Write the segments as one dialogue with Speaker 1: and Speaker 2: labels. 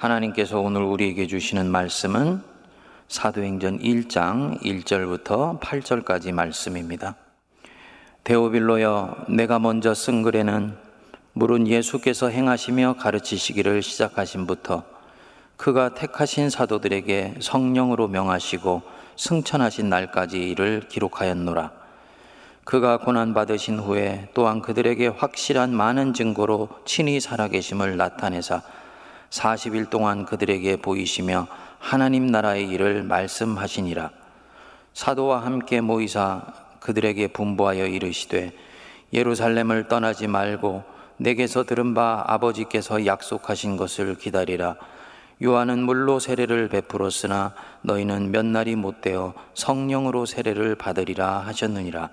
Speaker 1: 하나님께서 오늘 우리에게 주시는 말씀은 사도행전 1장 1절부터 8절까지 말씀입니다. 데오빌로여 내가 먼저 쓴 글에는 물은 예수께서 행하시며 가르치시기를 시작하신부터 그가 택하신 사도들에게 성령으로 명하시고 승천하신 날까지 이를 기록하였노라. 그가 고난 받으신 후에 또한 그들에게 확실한 많은 증거로 친히 살아계심을 나타내사 40일 동안 그들에게 보이시며 하나님 나라의 일을 말씀하시니라. 사도와 함께 모이사 그들에게 분부하여 이르시되 예루살렘을 떠나지 말고 내게서 들은 바 아버지께서 약속하신 것을 기다리라. 요한은 물로 세례를 베풀었으나 너희는 몇 날이 못되어 성령으로 세례를 받으리라 하셨느니라.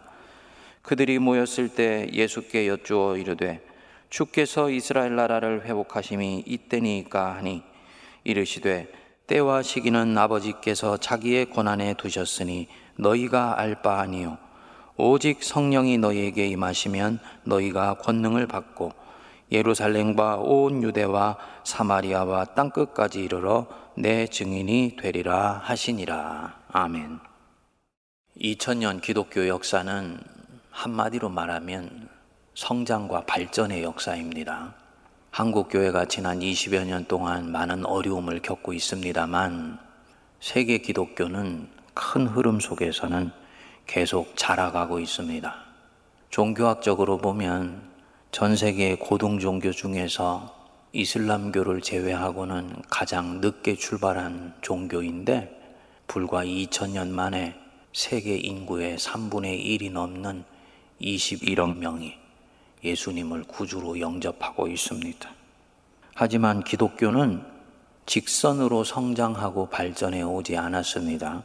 Speaker 1: 그들이 모였을 때 예수께 여쭈어 이르되 주께서 이스라엘 나라를 회복하심이 이때니까 하니 이르시되 때와 시기는 아버지께서 자기의 고난에 두셨으니 너희가 알 바 아니요 오직 성령이 너희에게 임하시면 너희가 권능을 받고 예루살렘과 온 유대와 사마리아와 땅 끝까지 이르러 내 증인이 되리라 하시니라 아멘. 2000년 기독교 역사는 한마디로 말하면 성장과 발전의 역사입니다. 한국 교회가 지난 20여 년 동안 많은 어려움을 겪고 있습니다만 세계 기독교는 큰 흐름 속에서는 계속 자라가고 있습니다. 종교학적으로 보면 전 세계 고등 종교 중에서 이슬람교를 제외하고는 가장 늦게 출발한 종교인데 불과 2000년 만에 세계 인구의 3분의 1이 넘는 21억 명이 예수님을 구주로 영접하고 있습니다. 하지만 기독교는 직선으로 성장하고 발전해 오지 않았습니다.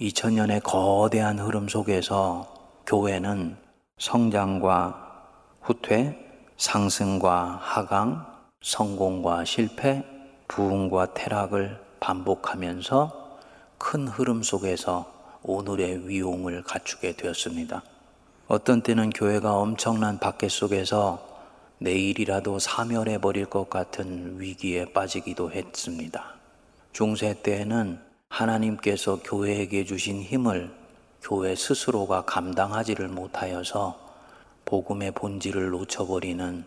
Speaker 1: 2000년의 거대한 흐름 속에서 교회는 성장과 후퇴, 상승과 하강, 성공과 실패, 부흥과 퇴락을 반복하면서 큰 흐름 속에서 오늘의 위용을 갖추게 되었습니다. 어떤 때는 교회가 엄청난 박해 속에서 내일이라도 사멸해 버릴 것 같은 위기에 빠지기도 했습니다. 중세 때에는 하나님께서 교회에게 주신 힘을 교회 스스로가 감당하지를 못하여서 복음의 본질을 놓쳐버리는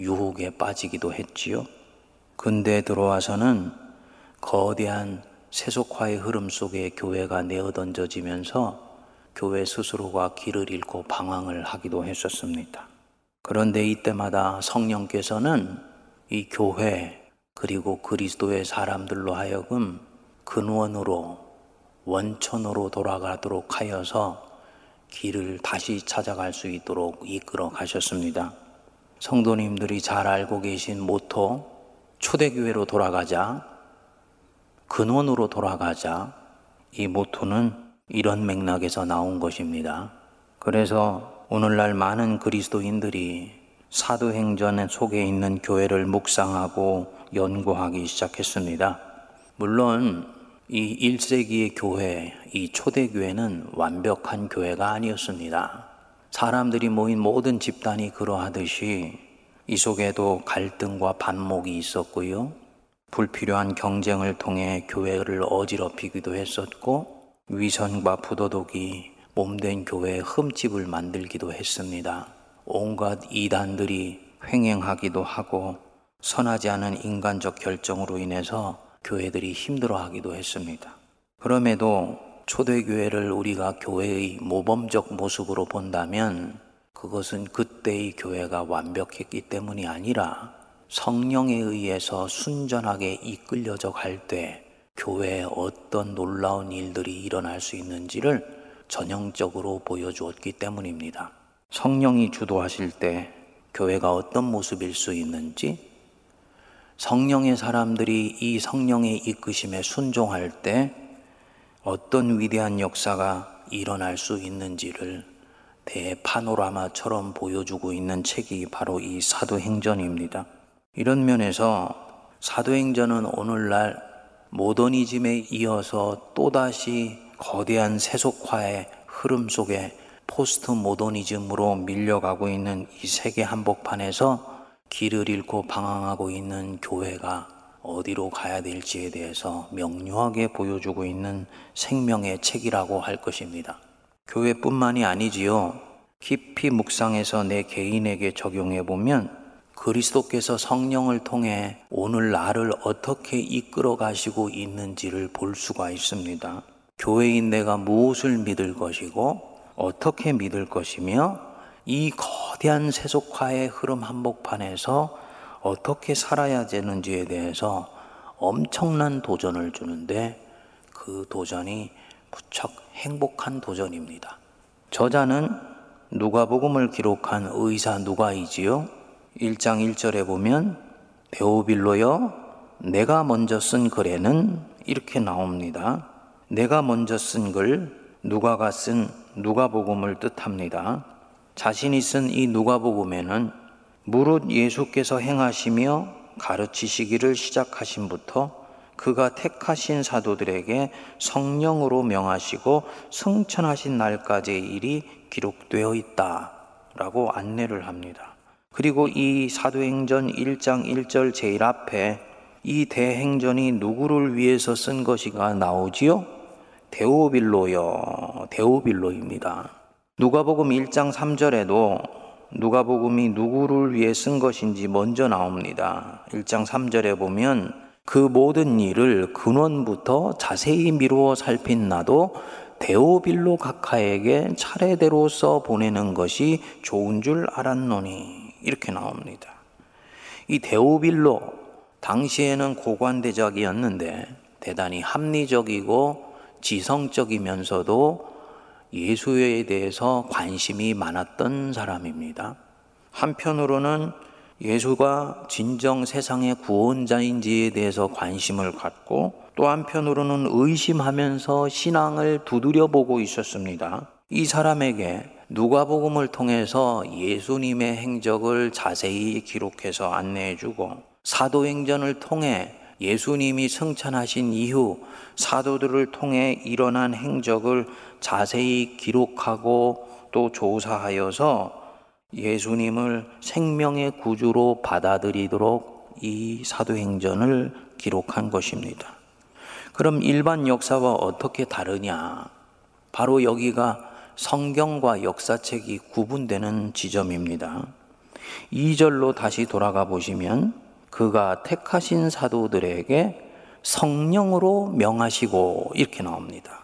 Speaker 1: 유혹에 빠지기도 했지요. 근대에 들어와서는 거대한 세속화의 흐름 속에 교회가 내어 던져지면서 교회 스스로가 길을 잃고 방황을 하기도 했었습니다. 그런데 이때마다 성령께서는 이 교회 그리고 그리스도의 사람들로 하여금 근원으로 원천으로 돌아가도록 하여서 길을 다시 찾아갈 수 있도록 이끌어 가셨습니다. 성도님들이 잘 알고 계신 모토 초대교회로 돌아가자 근원으로 돌아가자 이 모토는 이런 맥락에서 나온 것입니다. 그래서 오늘날 많은 그리스도인들이 사도행전 속에 있는 교회를 묵상하고 연구하기 시작했습니다. 물론 이 1세기의 교회, 이 초대교회는 완벽한 교회가 아니었습니다. 사람들이 모인 모든 집단이 그러하듯이 이 속에도 갈등과 반목이 있었고요. 불필요한 경쟁을 통해 교회를 어지럽히기도 했었고, 위선과 부도덕이 몸된 교회에 흠집을 만들기도 했습니다. 온갖 이단들이 횡행하기도 하고 선하지 않은 인간적 결정으로 인해서 교회들이 힘들어하기도 했습니다. 그럼에도 초대교회를 우리가 교회의 모범적 모습으로 본다면 그것은 그때의 교회가 완벽했기 때문이 아니라 성령에 의해서 순전하게 이끌려져 갈 때 교회에 어떤 놀라운 일들이 일어날 수 있는지를 전형적으로 보여주었기 때문입니다. 성령이 주도하실 때 교회가 어떤 모습일 수 있는지, 성령의 사람들이 이 성령의 이끄심에 순종할 때 어떤 위대한 역사가 일어날 수 있는지를 대파노라마처럼 보여주고 있는 책이 바로 이 사도행전입니다. 이런 면에서 사도행전은 오늘날 모더니즘에 이어서 또다시 거대한 세속화의 흐름 속에 포스트 모더니즘으로 밀려가고 있는 이 세계 한복판에서 길을 잃고 방황하고 있는 교회가 어디로 가야 될지에 대해서 명료하게 보여주고 있는 생명의 책이라고 할 것입니다. 교회뿐만이 아니지요. 깊이 묵상해서 내 개인에게 적용해 보면 그리스도께서 성령을 통해 오늘 나를 어떻게 이끌어 가시고 있는지를 볼 수가 있습니다. 교회인 내가 무엇을 믿을 것이고 어떻게 믿을 것이며 이 거대한 세속화의 흐름 한복판에서 어떻게 살아야 되는지에 대해서 엄청난 도전을 주는데 그 도전이 무척 행복한 도전입니다. 저자는 누가복음을 기록한 의사 누가이지요. 1장 1절에 보면 데오빌로여 내가 먼저 쓴 글에는 이렇게 나옵니다. 내가 먼저 쓴 글 누가가 쓴 누가복음을 뜻합니다. 자신이 쓴 이 누가복음에는 무릇 예수께서 행하시며 가르치시기를 시작하신부터 그가 택하신 사도들에게 성령으로 명하시고 승천하신 날까지의 일이 기록되어 있다 라고 안내를 합니다. 그리고 이 사도행전 1장 1절 제일 앞에 이 대행전이 누구를 위해서 쓴 것이가 나오지요? 데오빌로요. 데오빌로입니다. 누가복음 1장 3절에도 누가복음이 누구를 위해 쓴 것인지 먼저 나옵니다. 1장 3절에 보면 그 모든 일을 근원부터 자세히 미루어 살핀 나도 데오빌로 각하에게 차례대로 써 보내는 것이 좋은 줄 알았노니 이렇게 나옵니다. 이 데오빌로 당시에는 고관대적이었는데 대단히 합리적이고 지성적이면서도 예수에 대해서 관심이 많았던 사람입니다. 한편으로는 예수가 진정 세상의 구원자인지에 대해서 관심을 갖고 또 한편으로는 의심하면서 신앙을 두드려 보고 있었습니다. 이 사람에게 누가복음을 통해서 예수님의 행적을 자세히 기록해서 안내해 주고 사도행전을 통해 예수님이 승천하신 이후 사도들을 통해 일어난 행적을 자세히 기록하고 또 조사하여서 예수님을 생명의 구주로 받아들이도록 이 사도행전을 기록한 것입니다. 그럼 일반 역사와 어떻게 다르냐? 바로 여기가 성경과 역사책이 구분되는 지점입니다. 2절로 다시 돌아가 보시면 그가 택하신 사도들에게 성령으로 명하시고 이렇게 나옵니다.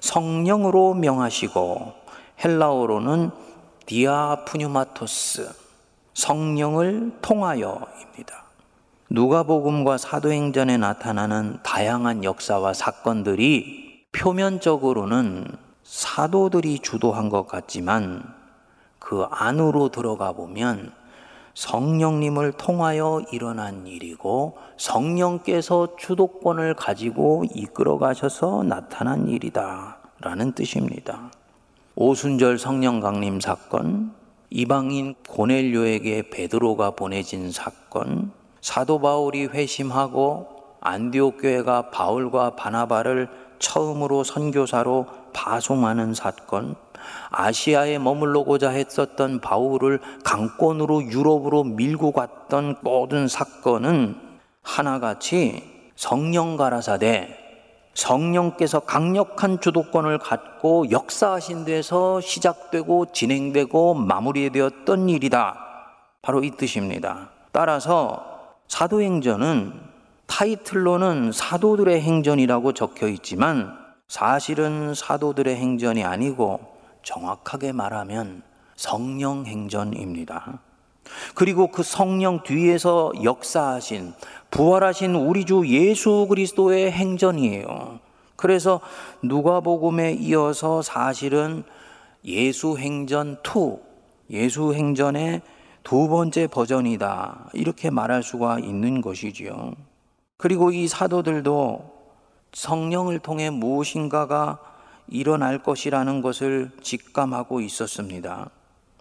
Speaker 1: 성령으로 명하시고 헬라어로는 디아푸뉴마토스 성령을 통하여입니다. 누가복음과 사도행전에 나타나는 다양한 역사와 사건들이 표면적으로는 사도들이 주도한 것 같지만 그 안으로 들어가 보면 성령님을 통하여 일어난 일이고 성령께서 주도권을 가지고 이끌어 가셔서 나타난 일이다. 라는 뜻입니다. 오순절 성령 강림 사건, 이방인 고넬료에게 베드로가 보내진 사건, 사도 바울이 회심하고 안디옥 교회가 바울과 바나바를 처음으로 선교사로 파송하는 사건, 아시아에 머물러고자 했었던 바울을 강권으로 유럽으로 밀고 갔던 모든 사건은 하나같이 성령 가라사대 성령께서 강력한 주도권을 갖고 역사하신 데서 시작되고 진행되고 마무리되었던 일이다. 바로 이 뜻입니다. 따라서 사도행전은 타이틀로는 사도들의 행전이라고 적혀 있지만 사실은 사도들의 행전이 아니고 정확하게 말하면 성령 행전입니다. 그리고 그 성령 뒤에서 역사하신 부활하신 우리 주 예수 그리스도의 행전이에요. 그래서 누가복음에 이어서 사실은 예수 행전 2, 예수 행전의 두 번째 버전이다. 이렇게 말할 수가 있는 것이지요. 그리고 이 사도들도 성령을 통해 무엇인가가 일어날 것이라는 것을 직감하고 있었습니다.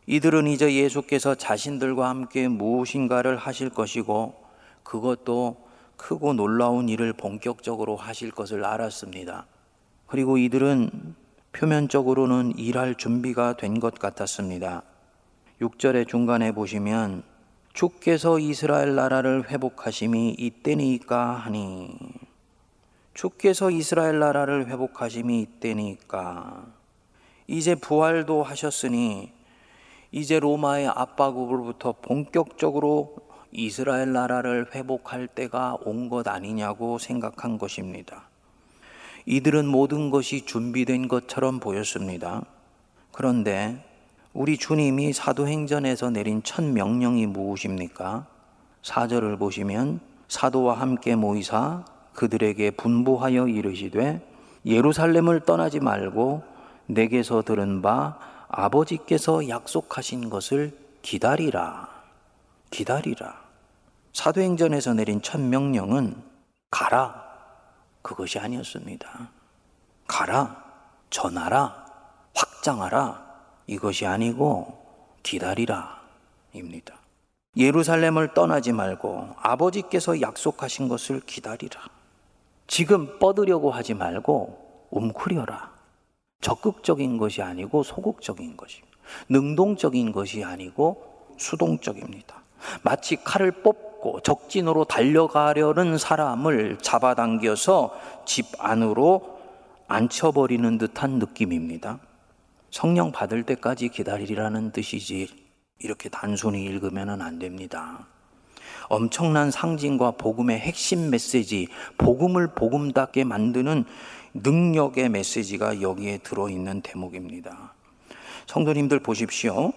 Speaker 1: 이들은 이제 예수께서 자신들과 함께 무엇인가를 하실 것이고 그것도 크고 놀라운 일을 본격적으로 하실 것을 알았습니다. 그리고 이들은 표면적으로는 일할 준비가 된 것 같았습니다. 6절의 중간에 보시면 주께서 이스라엘 나라를 회복하심이 이때니까 하니 주께서 이스라엘 나라를 회복하심이 이때니까 이제 부활도 하셨으니 이제 로마의 압박으로부터 본격적으로 이스라엘 나라를 회복할 때가 온 것 아니냐고 생각한 것입니다. 이들은 모든 것이 준비된 것처럼 보였습니다. 그런데 우리 주님이 사도행전에서 내린 첫 명령이 무엇입니까? 사절을 보시면 사도와 함께 모이사 그들에게 분부하여 이르시되 예루살렘을 떠나지 말고 내게서 들은 바 아버지께서 약속하신 것을 기다리라. 기다리라. 사도행전에서 내린 첫 명령은 가라. 그것이 아니었습니다. 가라. 전하라. 확장하라. 이것이 아니고 기다리라. 입니다. 예루살렘을 떠나지 말고 아버지께서 약속하신 것을 기다리라. 지금 뻗으려고 하지 말고 움크려라. 적극적인 것이 아니고 소극적인 것이 능동적인 것이 아니고 수동적입니다. 마치 칼을 뽑고 적진으로 달려가려는 사람을 잡아당겨서 집 안으로 앉혀버리는 듯한 느낌입니다. 성령 받을 때까지 기다리라는 뜻이지 이렇게 단순히 읽으면 안 됩니다. 엄청난 상징과 복음의 핵심 메시지, 복음을 복음답게 만드는 능력의 메시지가 여기에 들어있는 대목입니다. 성도님들 보십시오.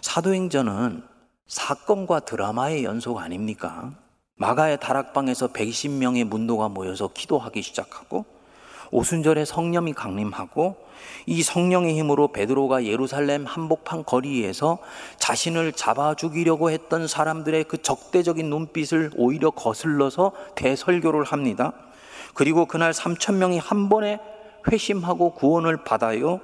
Speaker 1: 사도행전은 사건과 드라마의 연속 아닙니까? 마가의 다락방에서 120명의 문도가 모여서 기도하기 시작하고 오순절에 성령이 강림하고 이 성령의 힘으로 베드로가 예루살렘 한복판 거리에서 자신을 잡아 죽이려고 했던 사람들의 그 적대적인 눈빛을 오히려 거슬러서 대설교를 합니다. 그리고 그날 3천 명이 한 번에 회심하고 구원을 받아요.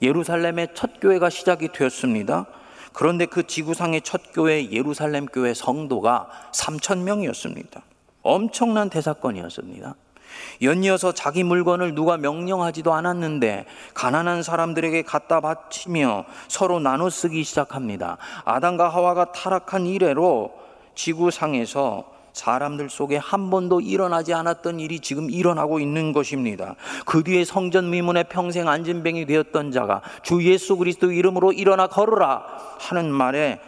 Speaker 1: 예루살렘의 첫 교회가 시작이 되었습니다. 그런데 그 지구상의 첫 교회 예루살렘 교회 성도가 3천 명이었습니다. 엄청난 대사건이었습니다. 연이어서 자기 물건을 누가 명령하지도 않았는데 가난한 사람들에게 갖다 바치며 서로 나눠 쓰기 시작합니다. 아담과 하와가 타락한 이래로 지구상에서 사람들 속에 한 번도 일어나지 않았던 일이 지금 일어나고 있는 것입니다. 그 뒤에 성전 미문에 평생 안진뱅이 되었던 자가 주 예수 그리스도 이름으로 일어나 걸으라 하는 말에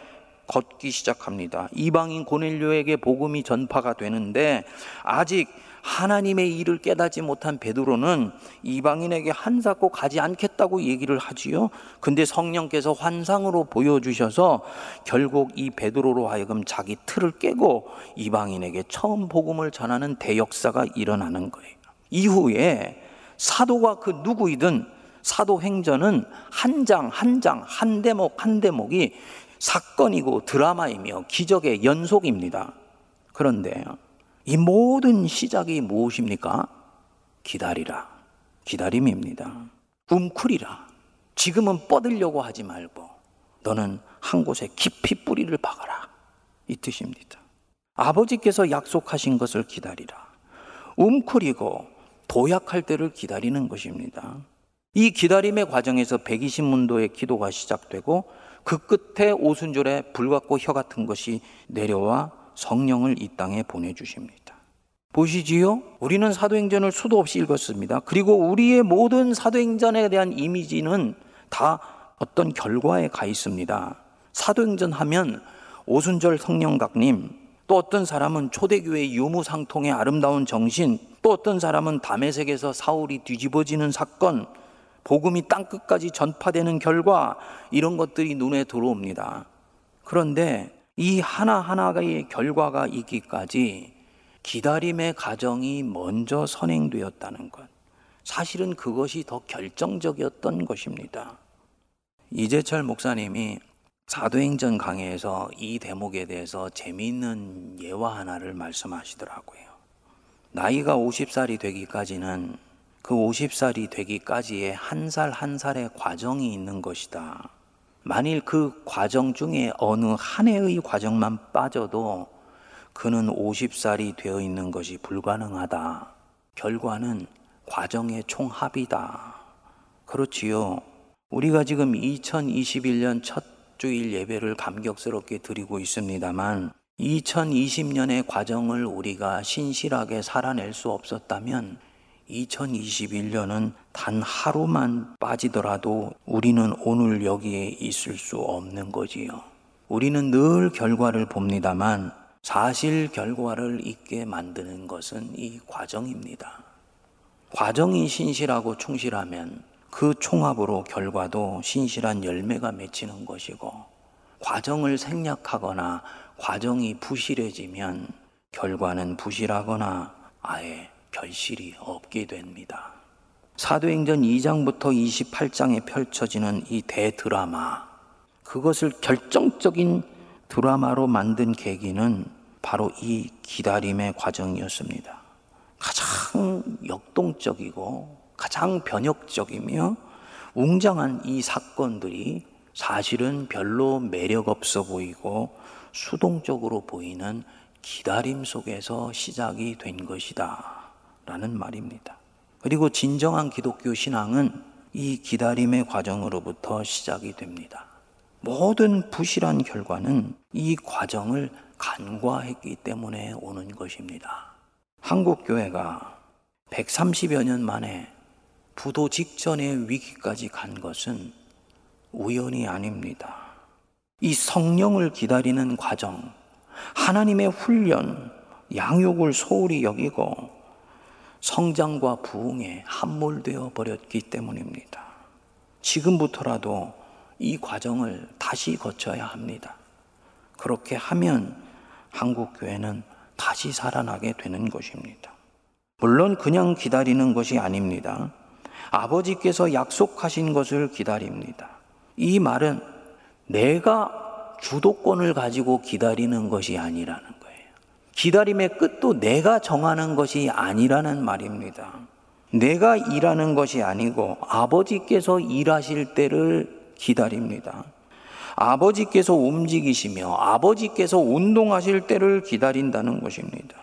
Speaker 1: 걷기 시작합니다. 이방인 고넬료에게 복음이 전파가 되는데 아직 하나님의 일을 깨닫지 못한 베드로는 이방인에게 한사코 가지 않겠다고 얘기를 하지요. 근데 성령께서 환상으로 보여주셔서 결국 이 베드로로 하여금 자기 틀을 깨고 이방인에게 처음 복음을 전하는 대역사가 일어나는 거예요. 이후에 사도가 그 누구이든 사도행전은 한 장, 한 장, 한 대목, 한 대목이 사건이고 드라마이며 기적의 연속입니다. 그런데 이 모든 시작이 무엇입니까? 기다리라. 기다림입니다. 움크리라. 지금은 뻗으려고 하지 말고 너는 한 곳에 깊이 뿌리를 박아라. 이 뜻입니다. 아버지께서 약속하신 것을 기다리라. 움크리고 도약할 때를 기다리는 것입니다. 이 기다림의 과정에서 120문도의 기도가 시작되고 그 끝에 오순절에 불 같고 혀 같은 것이 내려와 성령을 이 땅에 보내주십니다. 보시지요? 우리는 사도행전을 수도 없이 읽었습니다. 그리고 우리의 모든 사도행전에 대한 이미지는 다 어떤 결과에 가 있습니다. 사도행전 하면 오순절 성령각님, 또 어떤 사람은 초대교회 유무상통의 아름다운 정신, 또 어떤 사람은 담에색에서 사울이 뒤집어지는 사건, 복음이 땅끝까지 전파되는 결과, 이런 것들이 눈에 들어옵니다. 그런데 이 하나하나의 결과가 있기까지 기다림의 과정이 먼저 선행되었다는 것. 사실은 그것이 더 결정적이었던 것입니다. 이재철 목사님이 사도행전 강해에서 이 대목에 대해서 재미있는 예화 하나를 말씀하시더라고요. 나이가 50살이 되기까지는 그 50살이 되기까지의 한 살한 살의 과정이 있는 것이다. 만일 그 과정 중에 어느 한 해의 과정만 빠져도 그는 50살이 되어 있는 것이 불가능하다. 결과는 과정의 총합이다. 그렇지요. 우리가 지금 2021년 첫 주일 예배를 감격스럽게 드리고 있습니다만 2020년의 과정을 우리가 신실하게 살아낼 수 없었다면 2021년은 단 하루만 빠지더라도 우리는 오늘 여기에 있을 수 없는 거지요. 우리는 늘 결과를 봅니다만 사실 결과를 있게 만드는 것은 이 과정입니다. 과정이 신실하고 충실하면 그 총합으로 결과도 신실한 열매가 맺히는 것이고 과정을 생략하거나 과정이 부실해지면 결과는 부실하거나 아예 결실이 없게 됩니다. 사도행전 2장부터 28장에 펼쳐지는 이 대드라마, 그것을 결정적인 드라마로 만든 계기는 바로 이 기다림의 과정이었습니다. 가장 역동적이고 가장 변혁적이며 웅장한 이 사건들이 사실은 별로 매력 없어 보이고 수동적으로 보이는 기다림 속에서 시작이 된 것이다. 라는 말입니다. 그리고 진정한 기독교 신앙은 이 기다림의 과정으로부터 시작이 됩니다. 모든 부실한 결과는 이 과정을 간과했기 때문에 오는 것입니다. 한국 교회가 130여 년 만에 부도 직전의 위기까지 간 것은 우연이 아닙니다. 이 성령을 기다리는 과정, 하나님의 훈련, 양육을 소홀히 여기고 성장과 부흥에 함몰되어 버렸기 때문입니다. 지금부터라도 이 과정을 다시 거쳐야 합니다. 그렇게 하면 한국 교회는 다시 살아나게 되는 것입니다. 물론 그냥 기다리는 것이 아닙니다. 아버지께서 약속하신 것을 기다립니다. 이 말은 내가 주도권을 가지고 기다리는 것이 아니라는 기다림의 끝도 내가 정하는 것이 아니라는 말입니다. 내가 일하는 것이 아니고 아버지께서 일하실 때를 기다립니다. 아버지께서 움직이시며 아버지께서 운동하실 때를 기다린다는 것입니다.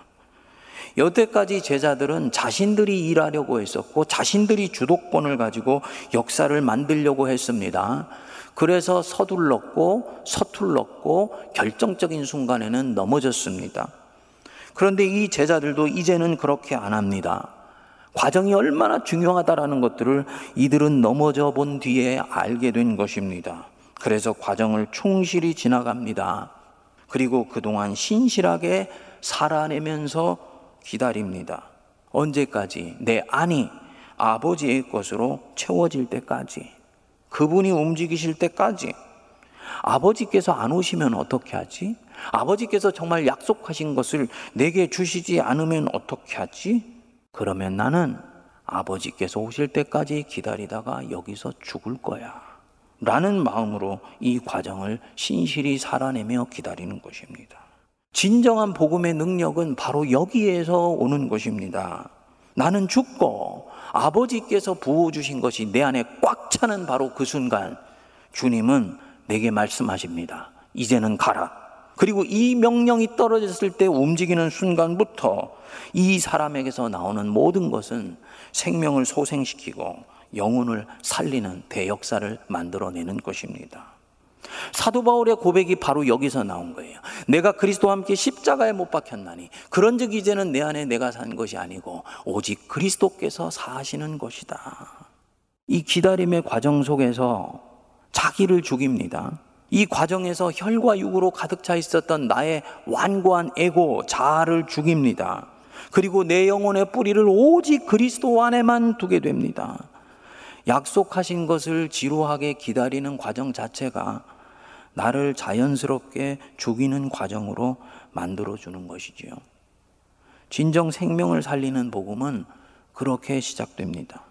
Speaker 1: 여태까지 제자들은 자신들이 일하려고 했었고 자신들이 주도권을 가지고 역사를 만들려고 했습니다. 그래서 서둘렀고 서툴렀고 결정적인 순간에는 넘어졌습니다. 그런데 이 제자들도 이제는 그렇게 안 합니다. 과정이 얼마나 중요하다라는 것들을 이들은 넘어져 본 뒤에 알게 된 것입니다. 그래서 과정을 충실히 지나갑니다. 그리고 그동안 신실하게 살아내면서 기다립니다. 언제까지? 내 안이 아버지의 것으로 채워질 때까지. 그분이 움직이실 때까지. 아버지께서 안 오시면 어떻게 하지? 아버지께서 정말 약속하신 것을 내게 주시지 않으면 어떻게 하지? 그러면 나는 아버지께서 오실 때까지 기다리다가 여기서 죽을 거야. 라는 마음으로 이 과정을 신실히 살아내며 기다리는 것입니다. 진정한 복음의 능력은 바로 여기에서 오는 것입니다. 나는 죽고 아버지께서 부어주신 것이 내 안에 꽉 차는 바로 그 순간 주님은 내게 말씀하십니다. 이제는 가라. 그리고 이 명령이 떨어졌을 때 움직이는 순간부터 이 사람에게서 나오는 모든 것은 생명을 소생시키고 영혼을 살리는 대역사를 만들어내는 것입니다. 사도 바울의 고백이 바로 여기서 나온 거예요. 내가 그리스도와 함께 십자가에 못 박혔나니 그런즉 이제는 내 안에 내가 산 것이 아니고 오직 그리스도께서 사시는 것이다. 이 기다림의 과정 속에서 자기를 죽입니다. 이 과정에서 혈과 육으로 가득 차 있었던 나의 완고한 에고, 자아를 죽입니다. 그리고 내 영혼의 뿌리를 오직 그리스도 안에만 두게 됩니다. 약속하신 것을 지루하게 기다리는 과정 자체가 나를 자연스럽게 죽이는 과정으로 만들어주는 것이지요. 진정 생명을 살리는 복음은 그렇게 시작됩니다.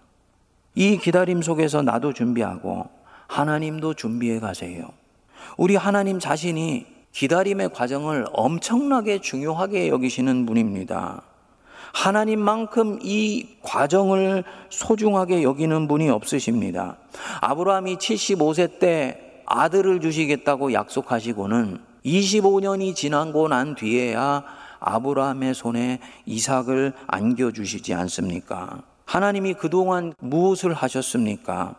Speaker 1: 이 기다림 속에서 나도 준비하고 하나님도 준비해 가세요. 우리 하나님 자신이 기다림의 과정을 엄청나게 중요하게 여기시는 분입니다. 하나님만큼 이 과정을 소중하게 여기는 분이 없으십니다. 아브라함이 75세 때 아들을 주시겠다고 약속하시고는 25년이 지나고 난 뒤에야 아브라함의 손에 이삭을 안겨주시지 않습니까? 하나님이 그동안 무엇을 하셨습니까?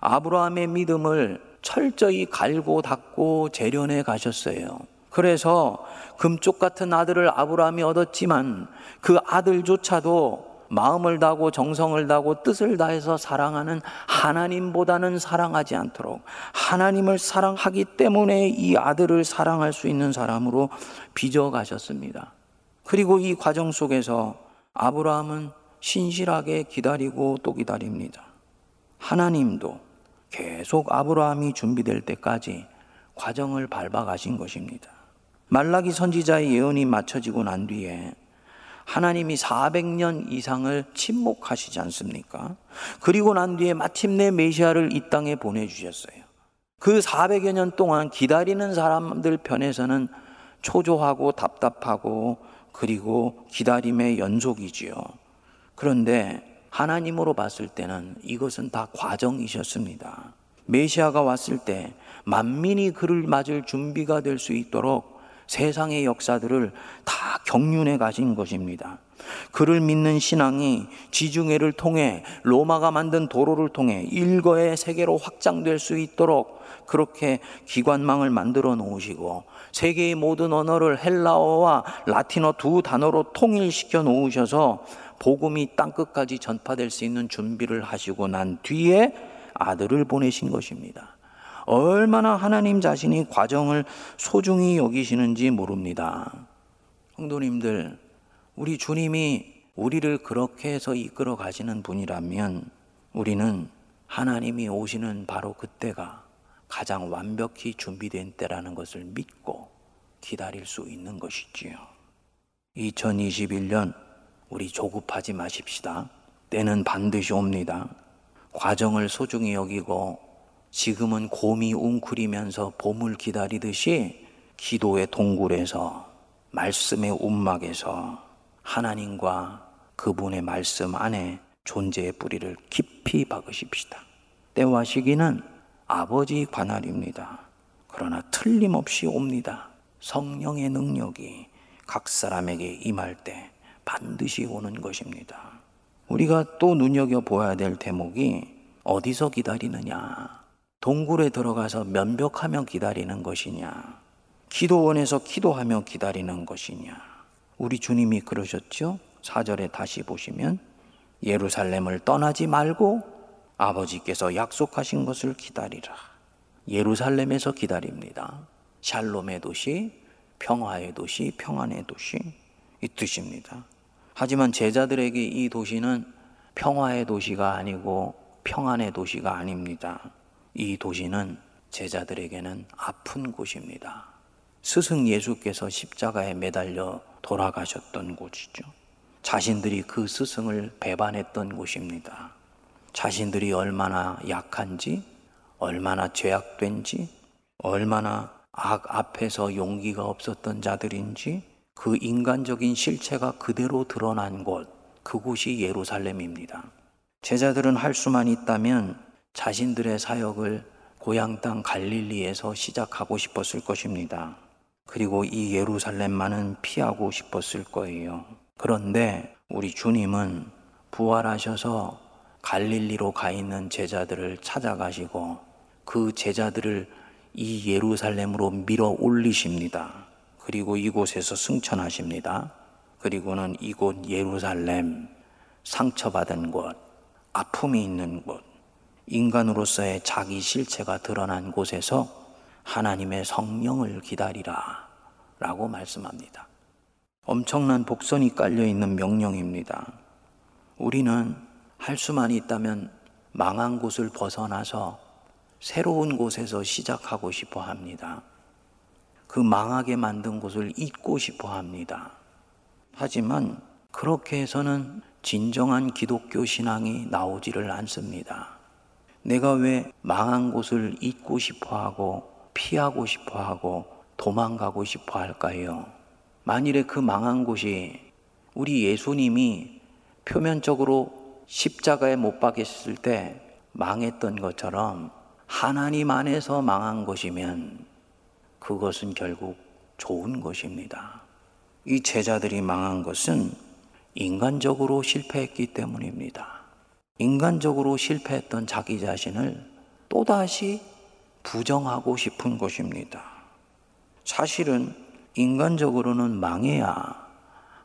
Speaker 1: 아브라함의 믿음을 철저히 갈고 닦고 재련해 가셨어요. 그래서 금쪽 같은 아들을 아브라함이 얻었지만 그 아들조차도 마음을 다하고 정성을 다하고 뜻을 다해서 사랑하는 하나님보다는 사랑하지 않도록 하나님을 사랑하기 때문에 이 아들을 사랑할 수 있는 사람으로 빚어 가셨습니다. 그리고 이 과정 속에서 아브라함은 신실하게 기다리고 또 기다립니다. 하나님도 계속 아브라함이 준비될 때까지 과정을 밟아 가신 것입니다. 말라기 선지자의 예언이 맞춰지고 난 뒤에 하나님이 400년 이상을 침묵하시지 않습니까? 그리고 난 뒤에 마침내 메시아를 이 땅에 보내주셨어요. 그 400여 년 동안 기다리는 사람들 편에서는 초조하고 답답하고 그리고 기다림의 연속이지요. 그런데 하나님으로 봤을 때는 이것은 다 과정이셨습니다. 메시아가 왔을 때 만민이 그를 맞을 준비가 될 수 있도록 세상의 역사들을 다 경륜해 가신 것입니다. 그를 믿는 신앙이 지중해를 통해 로마가 만든 도로를 통해 일거의 세계로 확장될 수 있도록 그렇게 기관망을 만들어 놓으시고 세계의 모든 언어를 헬라어와 라틴어 두 단어로 통일시켜 놓으셔서 복음이 땅 끝까지 전파될 수 있는 준비를 하시고 난 뒤에 아들을 보내신 것입니다. 얼마나 하나님 자신이 과정을 소중히 여기시는지 모릅니다. 성도님들, 우리 주님이 우리를 그렇게 해서 이끌어 가시는 분이라면 우리는 하나님이 오시는 바로 그때가 가장 완벽히 준비된 때라는 것을 믿고 기다릴 수 있는 것이지요. 2021년 우리 조급하지 마십시다. 때는 반드시 옵니다. 과정을 소중히 여기고 지금은 곰이 웅크리면서 봄을 기다리듯이 기도의 동굴에서 말씀의 움막에서 하나님과 그분의 말씀 안에 존재의 뿌리를 깊이 박으십시다. 때와 시기는 아버지 관할입니다. 그러나 틀림없이 옵니다. 성령의 능력이 각 사람에게 임할 때 반드시 오는 것입니다. 우리가 또 눈여겨 보아야 될 대목이 어디서 기다리느냐? 동굴에 들어가서 면벽하며 기다리는 것이냐? 기도원에서 기도하며 기다리는 것이냐? 우리 주님이 그러셨죠? 4절에 다시 보시면 예루살렘을 떠나지 말고 아버지께서 약속하신 것을 기다리라. 예루살렘에서 기다립니다. 샬롬의 도시, 평화의 도시, 평안의 도시 이 뜻입니다. 하지만 제자들에게 이 도시는 평화의 도시가 아니고 평안의 도시가 아닙니다. 이 도시는 제자들에게는 아픈 곳입니다. 스승 예수께서 십자가에 매달려 돌아가셨던 곳이죠. 자신들이 그 스승을 배반했던 곳입니다. 자신들이 얼마나 약한지, 얼마나 죄악된지, 얼마나 악 앞에서 용기가 없었던 자들인지 그 인간적인 실체가 그대로 드러난 곳, 그곳이 예루살렘입니다. 제자들은 할 수만 있다면 자신들의 사역을 고향 땅 갈릴리에서 시작하고 싶었을 것입니다. 그리고 이 예루살렘만은 피하고 싶었을 거예요. 그런데 우리 주님은 부활하셔서 갈릴리로 가 있는 제자들을 찾아가시고 그 제자들을 이 예루살렘으로 밀어 올리십니다. 그리고 이곳에서 승천하십니다. 그리고는 이곳 예루살렘, 상처받은 곳, 아픔이 있는 곳, 인간으로서의 자기 실체가 드러난 곳에서 하나님의 성령을 기다리라 라고 말씀합니다. 엄청난 복선이 깔려 있는 명령입니다. 우리는 할 수만 있다면 망한 곳을 벗어나서 새로운 곳에서 시작하고 싶어 합니다. 그 망하게 만든 곳을 잊고 싶어 합니다. 하지만 그렇게 해서는 진정한 기독교 신앙이 나오지를 않습니다. 내가 왜 망한 곳을 잊고 싶어 하고 피하고 싶어 하고 도망가고 싶어 할까요? 만일에 그 망한 곳이 우리 예수님이 표면적으로 십자가에 못 박혔을 때 망했던 것처럼 하나님 안에서 망한 것이면 그것은 결국 좋은 것입니다. 이 제자들이 망한 것은 인간적으로 실패했기 때문입니다. 인간적으로 실패했던 자기 자신을 또다시 부정하고 싶은 것입니다. 사실은 인간적으로는 망해야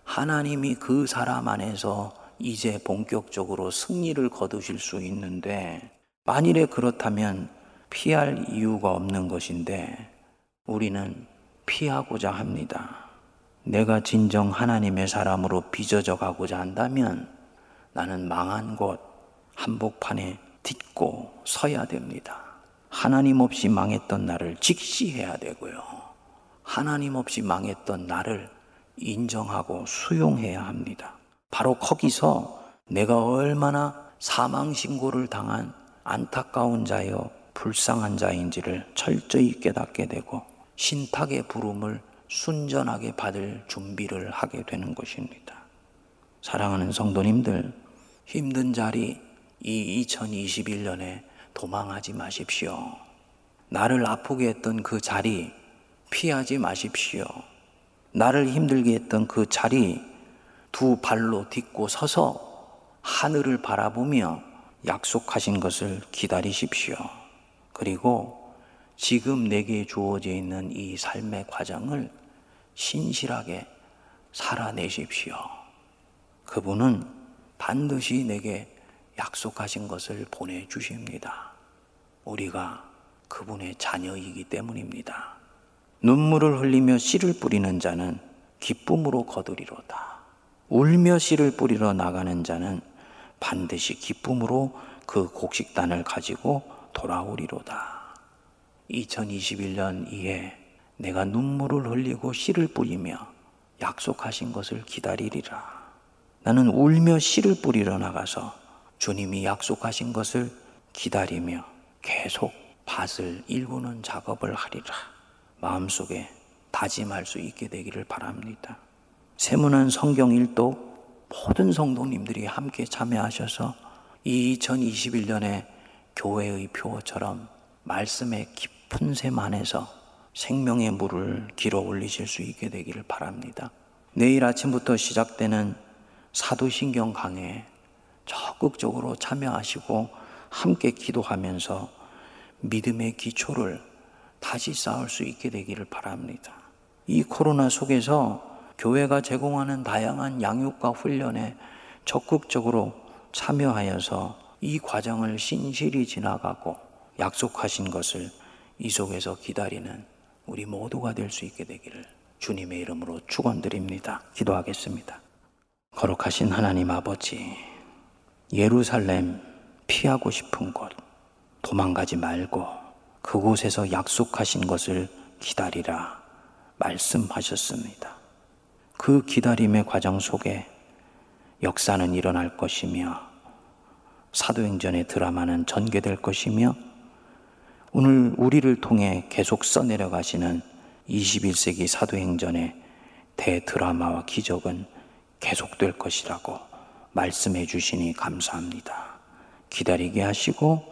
Speaker 1: 하나님이 그 사람 안에서 이제 본격적으로 승리를 거두실 수 있는데 만일에 그렇다면 피할 이유가 없는 것인데 우리는 피하고자 합니다. 내가 진정 하나님의 사람으로 빚어져 가고자 한다면 나는 망한 곳 한복판에 딛고 서야 됩니다. 하나님 없이 망했던 나를 직시해야 되고요. 하나님 없이 망했던 나를 인정하고 수용해야 합니다. 바로 거기서 내가 얼마나 사망 신고를 당한 안타까운 자여 불쌍한 자인지를 철저히 깨닫게 되고 신탁의 부름을 순전하게 받을 준비를 하게 되는 것입니다. 사랑하는 성도님들, 힘든 자리 이 2021년에 도망하지 마십시오. 나를 아프게 했던 그 자리 피하지 마십시오. 나를 힘들게 했던 그 자리 두 발로 딛고 서서 하늘을 바라보며 약속하신 것을 기다리십시오. 그리고 지금 내게 주어져 있는 이 삶의 과정을 신실하게 살아내십시오. 그분은 반드시 내게 약속하신 것을 보내주십니다. 우리가 그분의 자녀이기 때문입니다. 눈물을 흘리며 씨를 뿌리는 자는 기쁨으로 거두리로다. 울며 씨를 뿌리러 나가는 자는 반드시 기쁨으로 그 곡식단을 가지고 돌아오리로다. 2021년 이에 내가 눈물을 흘리고 씨를 뿌리며 약속하신 것을 기다리리라. 나는 울며 씨를 뿌리러 나가서 주님이 약속하신 것을 기다리며 계속 밭을 일구는 작업을 하리라. 마음속에 다짐할 수 있게 되기를 바랍니다. 세문안 성경 일도 모든 성도님들이 함께 참여하셔서 이 2021년에 교회의 표어처럼 말씀의 깊 은 샘 안에서 생명의 물을 길어 올리실 수 있게 되기를 바랍니다. 내일 아침부터 시작되는 사도신경 강해 적극적으로 참여하시고 함께 기도하면서 믿음의 기초를 다시 쌓을 수 있게 되기를 바랍니다. 이 코로나 속에서 교회가 제공하는 다양한 양육과 훈련에 적극적으로 참여하여서 이 과정을 신실히 지나가고 약속하신 것을 이 속에서 기다리는 우리 모두가 될 수 있게 되기를 주님의 이름으로 축원드립니다. 기도하겠습니다. 거룩하신 하나님 아버지, 예루살렘 피하고 싶은 곳 도망가지 말고 그곳에서 약속하신 것을 기다리라 말씀하셨습니다. 그 기다림의 과정 속에 역사는 일어날 것이며 사도행전의 드라마는 전개될 것이며 오늘 우리를 통해 계속 써내려 가시는 21세기 사도행전의 대드라마와 기적은 계속될 것이라고 말씀해 주시니 감사합니다. 기다리게 하시고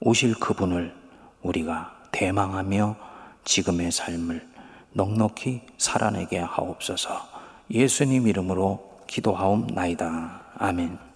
Speaker 1: 오실 그분을 우리가 대망하며 지금의 삶을 넉넉히 살아내게 하옵소서 예수님 이름으로 기도하옵나이다. 아멘.